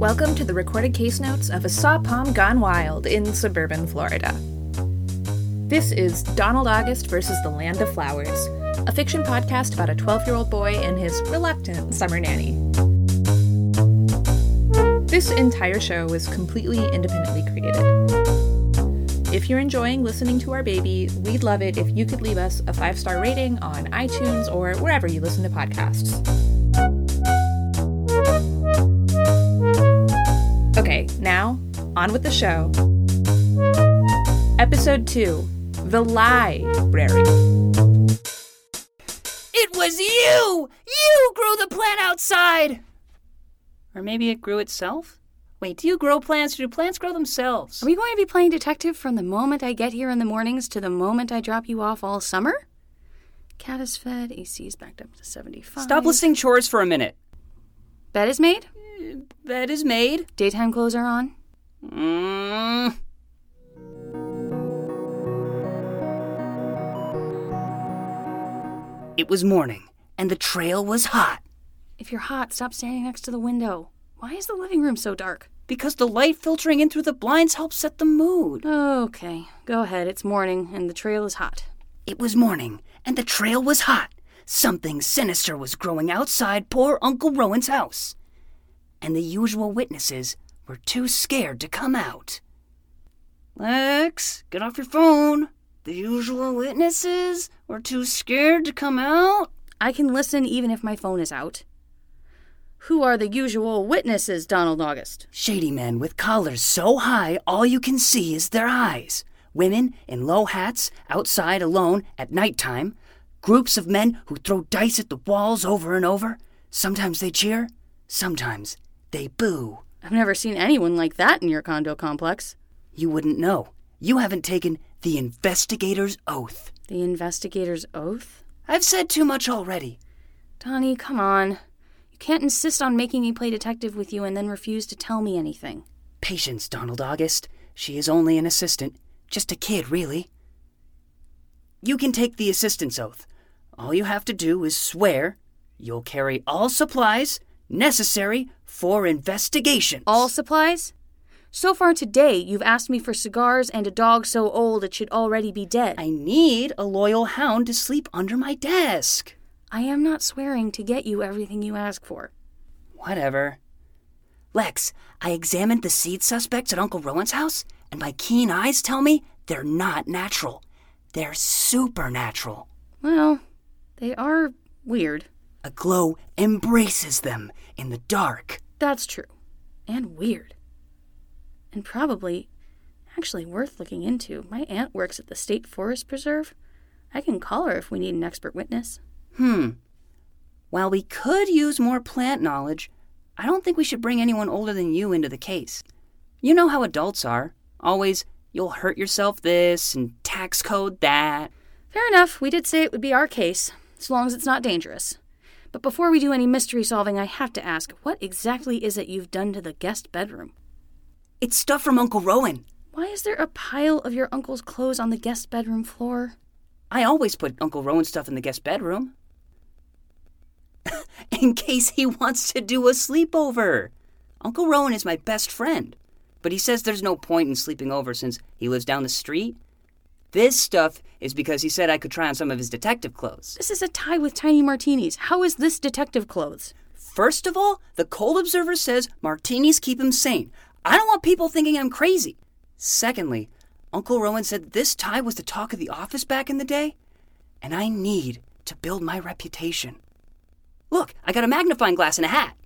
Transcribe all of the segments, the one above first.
Welcome to the recorded case notes of a saw palm gone wild in suburban Florida. This is Donald August versus the Land of Flowers, a fiction podcast about a 12 year old boy and his reluctant summer nanny. This entire show was completely independently created. If you're enjoying listening to our baby, we'd love it if you could leave us a five star rating on iTunes or wherever you listen to podcasts. Now, on with the show. Episode 2 The Library. It was you! You grew the plant outside! Or maybe it grew itself? Wait, do you grow plants or do plants grow themselves? Are we going to be playing detective from the moment I get here in the mornings to the moment I drop you off all summer? Cat is fed, AC is backed up to 75. Stop listing chores for a minute. Bed is made? Bed is made. Daytime clothes are on? Mm. It was morning, and the trail was hot If you're hot, stop standing next to the window. Why is the living room so dark? because the light filtering in through the blinds helps set the mood. Okay, go ahead. It's morning and the trail is hot. It was morning, and the trail was hot. Something sinister was growing outside poor Uncle Rowan's house. And the usual witnesses were too scared to come out. Lex, get off your phone. The usual witnesses were too scared to come out. I can listen even if my phone is out. Who are the usual witnesses, Donald August? Shady men with collars so high all you can see is their eyes. Women in low hats outside alone at night time. Groups of men who throw dice at the walls over and over. Sometimes they cheer, sometimes they boo. I've never seen anyone like that in your condo complex. You wouldn't know. You haven't taken the investigator's oath. The investigator's oath? I've said too much already. Donnie, come on. You can't insist on making me play detective with you and then refuse to tell me anything. Patience, Donald August. She is only an assistant. Just a kid, really. You can take the assistant's oath. All you have to do is swear you'll carry all supplies necessary for investigation. All supplies? So far today, you've asked me for cigars and a dog so old it should already be dead. I need a loyal hound to sleep under my desk. I am not swearing to get you everything you ask for. Whatever. Lex, I examined the seed suspects at Uncle Rowan's house, and my keen eyes tell me they're not natural. They're supernatural. Well, they are weird. A glow embraces them in the dark. That's true. And weird. And probably actually worth looking into. My aunt works at the State Forest Preserve. I can call her if we need an expert witness. Hmm. While we could use more plant knowledge, I don't think we should bring anyone older than you into the case. You know how adults are. Always, you'll hurt yourself this and tax code that. Fair enough. We did say it would be our case, as long as it's not dangerous. But before we do any mystery solving, I have to ask what exactly is it you've done to the guest bedroom? It's stuff from Uncle Rowan. Why is there a pile of your uncle's clothes on the guest bedroom floor? I always put Uncle Rowan stuff in the guest bedroom. in case he wants to do a sleepover. Uncle Rowan is my best friend, but he says there's no point in sleeping over since he lives down the street. This stuff is because he said I could try on some of his detective clothes. This is a tie with tiny martinis. How is this detective clothes? First of all, the Cold Observer says martinis keep him sane. I don't want people thinking I'm crazy. Secondly, Uncle Rowan said this tie was the talk of the office back in the day, and I need to build my reputation. Look, I got a magnifying glass and a hat.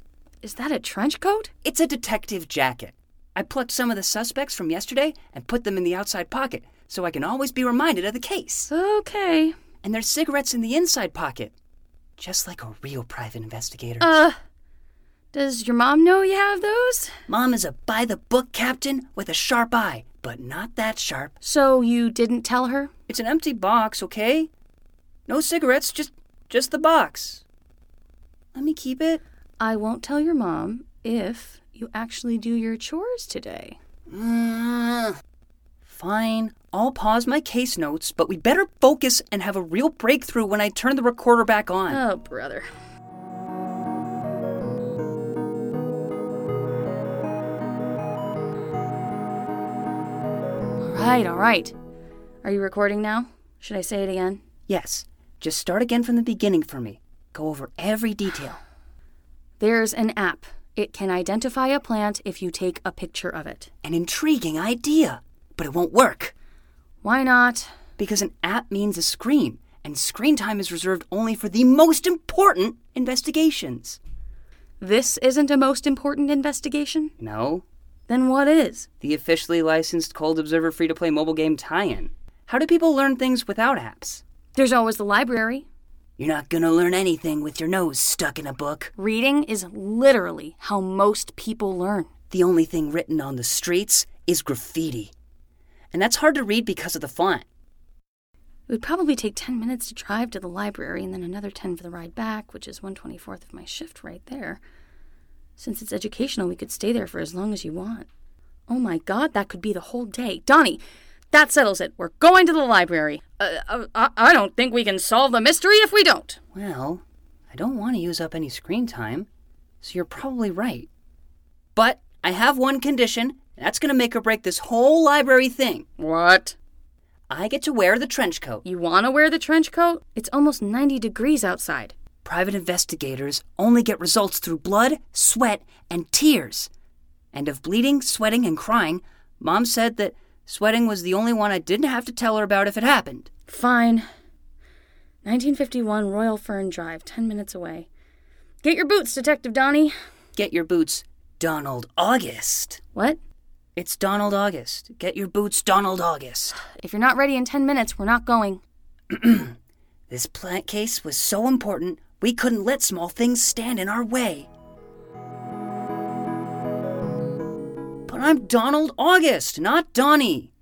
Is that a trench coat? It's a detective jacket. I plucked some of the suspects from yesterday and put them in the outside pocket so I can always be reminded of the case. Okay. And there's cigarettes in the inside pocket. Just like a real private investigator. Uh, does your mom know you have those? Mom is a by the book captain with a sharp eye, but not that sharp. So you didn't tell her? It's an empty box, okay? No cigarettes, just just the box. Let me keep it. I won't tell your mom if you actually do your chores today. Mm, fine. I'll pause my case notes, but we better focus and have a real breakthrough when I turn the recorder back on. Oh, brother. All right, all right. Are you recording now? Should I say it again? Yes. Just start again from the beginning for me. Go over every detail. There's an app. It can identify a plant if you take a picture of it. An intriguing idea, but it won't work. Why not? Because an app means a screen, and screen time is reserved only for the most important investigations. This isn't a most important investigation? No, Then what is? the officially licensed Cold Observer free to play mobile game tie in. How do people learn things without apps? There's always the library. You're not gonna learn anything with your nose stuck in a book. Reading is literally how most people learn. The only thing written on the streets is graffiti. And that's hard to read because of the font. It would probably take 10 minutes to drive to the library and then another 10 for the ride back, which is 124th of my shift right there. Since it's educational, we could stay there for as long as you want. Oh my god, that could be the whole day. Donnie, that settles it. We're going to the library. Uh, uh, I, I don't think we can solve the mystery if we don't. Well, I don't want to use up any screen time, so you're probably right. But I have one condition, that's gonna make or break this whole library thing. What? I get to wear the trench coat. You want to wear the trench coat? It's almost 90 degrees outside. Private investigators only get results through blood, sweat, and tears. And of bleeding, sweating, and crying, Mom said that sweating was the only one I didn't have to tell her about if it happened. Fine. 1951 Royal Fern Drive, 10 minutes away. Get your boots, Detective Donnie. Get your boots, Donald August. What? It's Donald August. Get your boots, Donald August. If you're not ready in 10 minutes, we're not going. This plant case was so important, we couldn't let small things stand in our way. But I'm Donald August, not Donnie.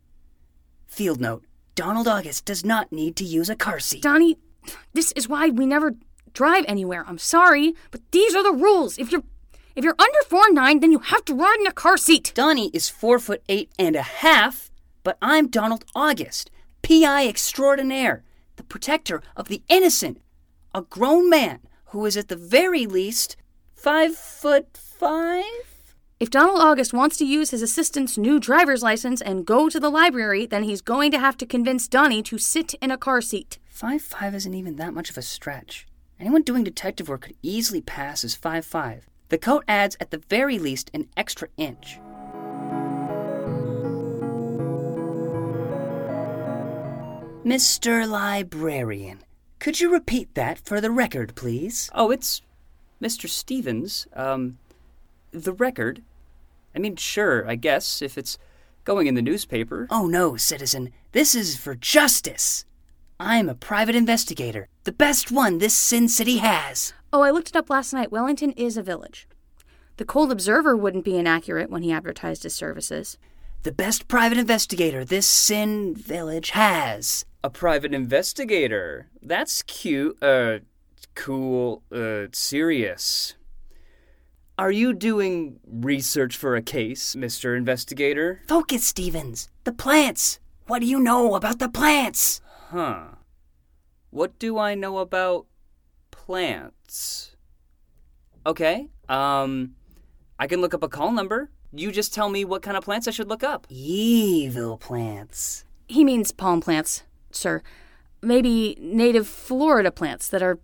Field note Donald August does not need to use a car seat. Donnie, this is why we never drive anywhere. I'm sorry, but these are the rules. If you're if you're under four nine, then you have to ride in a car seat. Donnie is four foot eight and a half, but I'm Donald August, PI extraordinaire, the protector of the innocent, a grown man who is at the very least five foot five. If Donald August wants to use his assistant's new driver's license and go to the library, then he's going to have to convince Donnie to sit in a car seat. Five five isn't even that much of a stretch. Anyone doing detective work could easily pass as five five. The coat adds at the very least an extra inch. Mr. Librarian, could you repeat that for the record, please? Oh, it's Mr. Stevens. Um, the record? I mean, sure, I guess, if it's going in the newspaper. Oh, no, citizen. This is for justice. I'm a private investigator, the best one this Sin City has. Oh, I looked it up last night. Wellington is a village. The Cold Observer wouldn't be inaccurate when he advertised his services. The best private investigator this Sin Village has. A private investigator. That's cute. Uh, cool. Uh, serious. Are you doing research for a case, Mr. Investigator? Focus, Stevens. The plants. What do you know about the plants? Huh. What do I know about plants? Okay, um, I can look up a call number. You just tell me what kind of plants I should look up. Evil plants. He means palm plants, sir. Maybe native Florida plants that are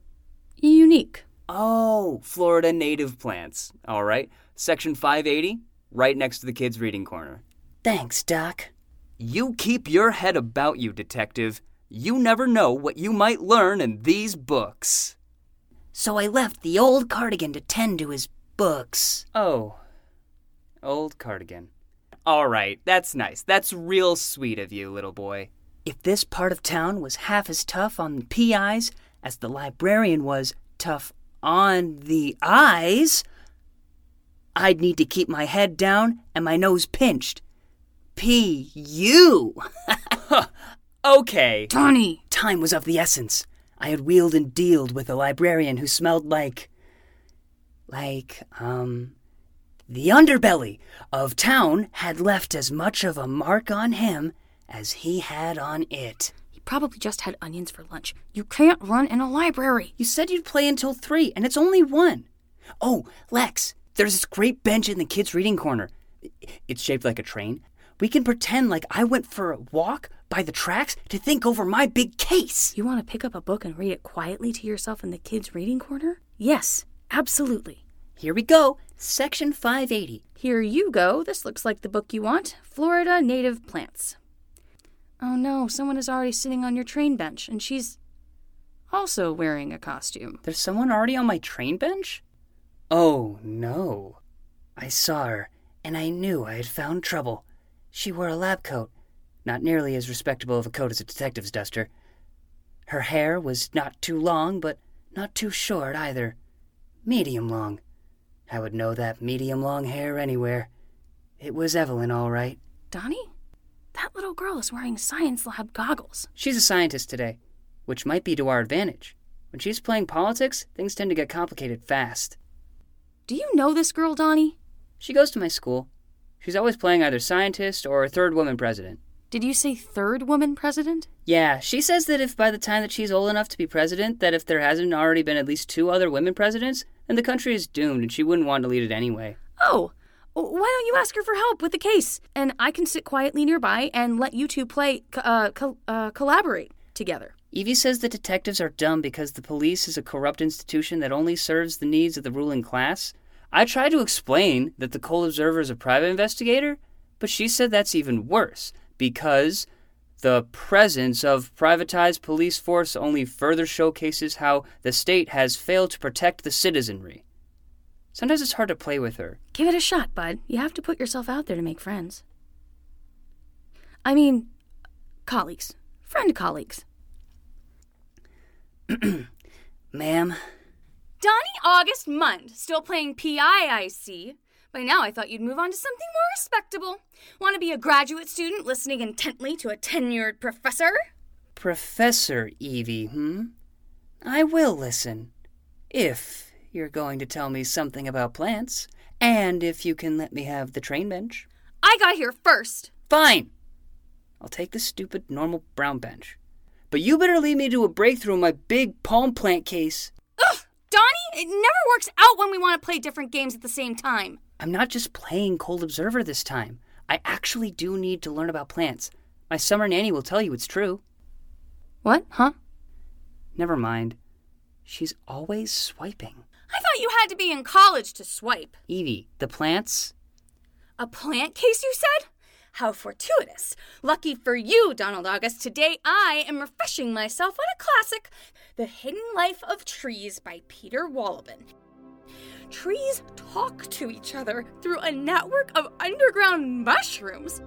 unique. Oh, Florida native plants. All right. Section 580, right next to the kids' reading corner. Thanks, Doc. You keep your head about you, detective. You never know what you might learn in these books. So I left the old cardigan to tend to his books. Oh, old cardigan. All right, that's nice. That's real sweet of you, little boy. If this part of town was half as tough on the PIs as the librarian was tough on the eyes, I'd need to keep my head down and my nose pinched. P U. Okay. Tony! Time was of the essence. I had wheeled and dealed with a librarian who smelled like. like, um. The underbelly of town had left as much of a mark on him as he had on it. He probably just had onions for lunch. You can't run in a library. You said you'd play until three, and it's only one. Oh, Lex, there's this great bench in the kids' reading corner. It's shaped like a train. We can pretend like I went for a walk by the tracks to think over my big case. You want to pick up a book and read it quietly to yourself in the kids' reading corner? Yes, absolutely. Here we go. Section 580. Here you go. This looks like the book you want Florida Native Plants. Oh no, someone is already sitting on your train bench, and she's also wearing a costume. There's someone already on my train bench? Oh no. I saw her, and I knew I had found trouble. She wore a lab coat, not nearly as respectable of a coat as a detective's duster. Her hair was not too long, but not too short either. Medium long. I would know that medium long hair anywhere. It was Evelyn, all right. Donnie? That little girl is wearing science lab goggles. She's a scientist today, which might be to our advantage. When she's playing politics, things tend to get complicated fast. Do you know this girl, Donnie? She goes to my school. She's always playing either scientist or third woman president. Did you say third woman president? Yeah, she says that if by the time that she's old enough to be president, that if there hasn't already been at least two other women presidents, then the country is doomed and she wouldn't want to lead it anyway. Oh, why don't you ask her for help with the case? And I can sit quietly nearby and let you two play, uh, co- uh, collaborate together. Evie says that detectives are dumb because the police is a corrupt institution that only serves the needs of the ruling class. I tried to explain that the Cold Observer is a private investigator, but she said that's even worse because the presence of privatized police force only further showcases how the state has failed to protect the citizenry. Sometimes it's hard to play with her. Give it a shot, bud. You have to put yourself out there to make friends. I mean, colleagues. Friend colleagues. Ma'am, Donnie August Mund, still playing PI, I see. By now, I thought you'd move on to something more respectable. Want to be a graduate student listening intently to a tenured professor? Professor Evie, hmm? I will listen. If you're going to tell me something about plants, and if you can let me have the train bench. I got here first. Fine! I'll take the stupid normal brown bench. But you better lead me to a breakthrough in my big palm plant case. It never works out when we want to play different games at the same time. I'm not just playing Cold Observer this time. I actually do need to learn about plants. My summer nanny will tell you it's true. What? Huh? Never mind. She's always swiping. I thought you had to be in college to swipe. Evie, the plants? A plant case, you said? How fortuitous. Lucky for you, Donald August, today I am refreshing myself on a classic, The Hidden Life of Trees by Peter Wohlleben. Trees talk to each other through a network of underground mushrooms.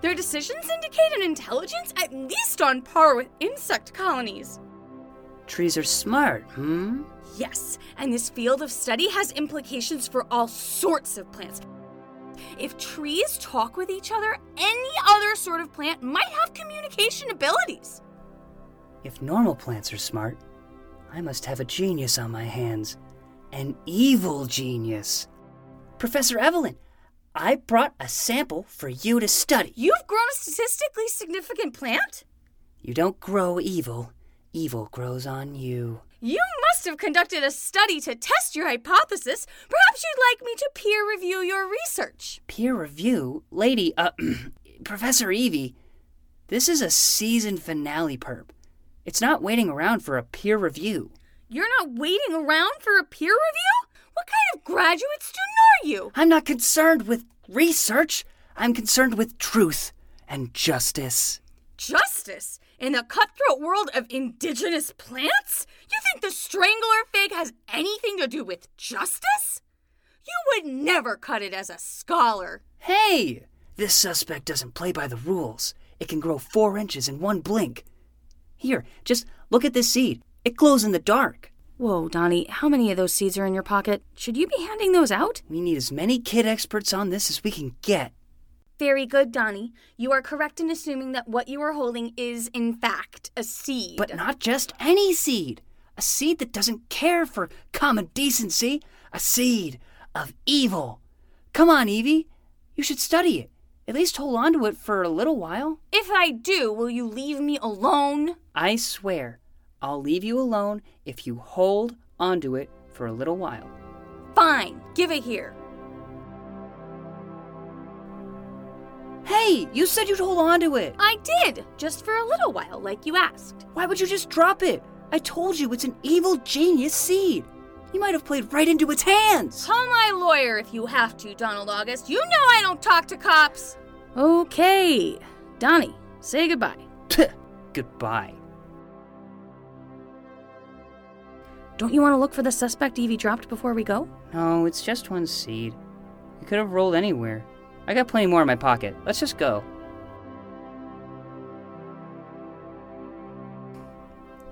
Their decisions indicate an intelligence at least on par with insect colonies. Trees are smart, hmm? Yes, and this field of study has implications for all sorts of plants. If trees talk with each other, any other sort of plant might have communication abilities. If normal plants are smart, I must have a genius on my hands. An evil genius. Professor Evelyn, I brought a sample for you to study. You've grown a statistically significant plant? You don't grow evil, evil grows on you. You must have conducted a study to test your hypothesis. Perhaps you'd like me to peer review your research. Peer review? Lady, uh, Professor Evie, this is a season finale perp. It's not waiting around for a peer review. You're not waiting around for a peer review? What kind of graduate student are you? I'm not concerned with research. I'm concerned with truth and justice. Justice? In the cutthroat world of indigenous plants? You think the strangler fig has anything to do with justice? You would never cut it as a scholar. Hey! This suspect doesn't play by the rules. It can grow four inches in one blink. Here, just look at this seed. It glows in the dark. Whoa, Donnie, how many of those seeds are in your pocket? Should you be handing those out? We need as many kid experts on this as we can get. Very good, Donnie. You are correct in assuming that what you are holding is, in fact, a seed. But not just any seed. A seed that doesn't care for common decency. A seed of evil. Come on, Evie. You should study it. At least hold on to it for a little while. If I do, will you leave me alone? I swear, I'll leave you alone if you hold onto it for a little while. Fine, give it here. Hey, you said you'd hold on to it. I did, just for a little while, like you asked. Why would you just drop it? I told you it's an evil genius seed. You might have played right into its hands. Call my lawyer if you have to, Donald August. You know I don't talk to cops. Okay. Donnie, say goodbye. Goodbye. Don't you want to look for the suspect Evie dropped before we go? No, it's just one seed. It could have rolled anywhere. I got plenty more in my pocket. Let's just go.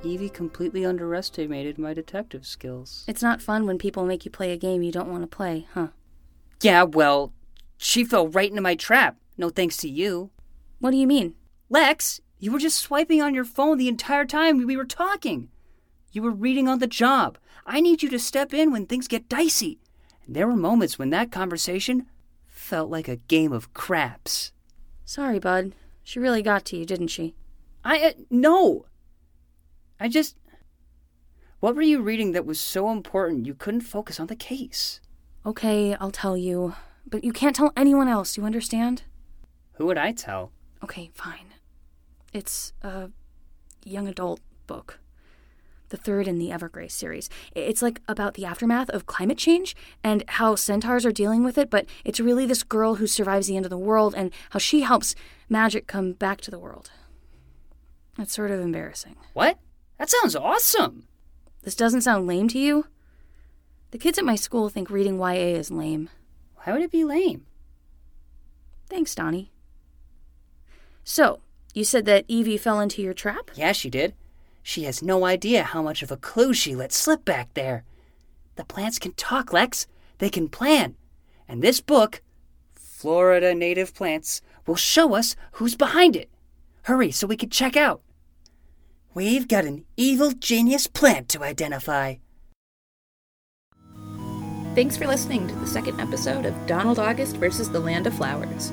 Evie completely underestimated my detective skills. It's not fun when people make you play a game you don't want to play, huh? Yeah, well, she fell right into my trap. No thanks to you. What do you mean? Lex, you were just swiping on your phone the entire time we were talking. You were reading on the job. I need you to step in when things get dicey. And there were moments when that conversation felt like a game of craps. Sorry, bud. She really got to you, didn't she? I uh, no. I just What were you reading that was so important you couldn't focus on the case? Okay, I'll tell you. But you can't tell anyone else, you understand? Who would I tell? Okay, fine. It's a young adult book. The third in the Evergrace series. It's like about the aftermath of climate change and how centaurs are dealing with it, but it's really this girl who survives the end of the world and how she helps magic come back to the world. That's sort of embarrassing. What? That sounds awesome. This doesn't sound lame to you? The kids at my school think reading YA is lame. Why would it be lame? Thanks, Donnie. So, you said that Evie fell into your trap? Yeah, she did. She has no idea how much of a clue she let slip back there. The plants can talk, Lex. They can plan. And this book, Florida Native Plants, will show us who's behind it. Hurry so we can check out. We've got an evil genius plant to identify. Thanks for listening to the second episode of Donald August versus the Land of Flowers.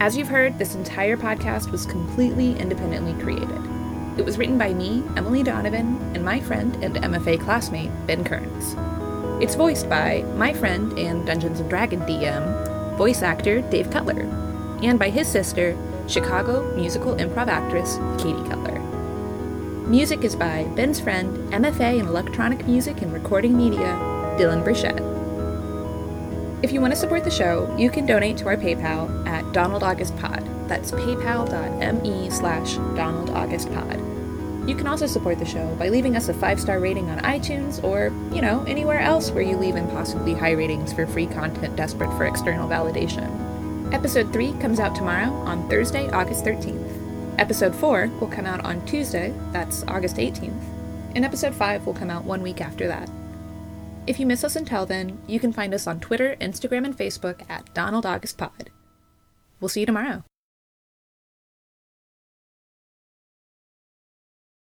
As you've heard, this entire podcast was completely independently created. It was written by me, Emily Donovan, and my friend and MFA classmate, Ben Kerns. It's voiced by my friend and Dungeons and Dragon DM, voice actor Dave Cutler, and by his sister, Chicago musical improv actress Katie Cutler. Music is by Ben's friend, MFA in electronic music and recording media, Dylan Burchett. If you want to support the show, you can donate to our PayPal at Donald August Pod. That's paypal.me slash Donald August Pod. You can also support the show by leaving us a five star rating on iTunes or, you know, anywhere else where you leave impossibly high ratings for free content desperate for external validation. Episode 3 comes out tomorrow on Thursday, August 13th. Episode 4 will come out on Tuesday, that's August 18th, and episode 5 will come out one week after that. If you miss us until then, you can find us on Twitter, Instagram, and Facebook at Donald August Pod. We'll see you tomorrow.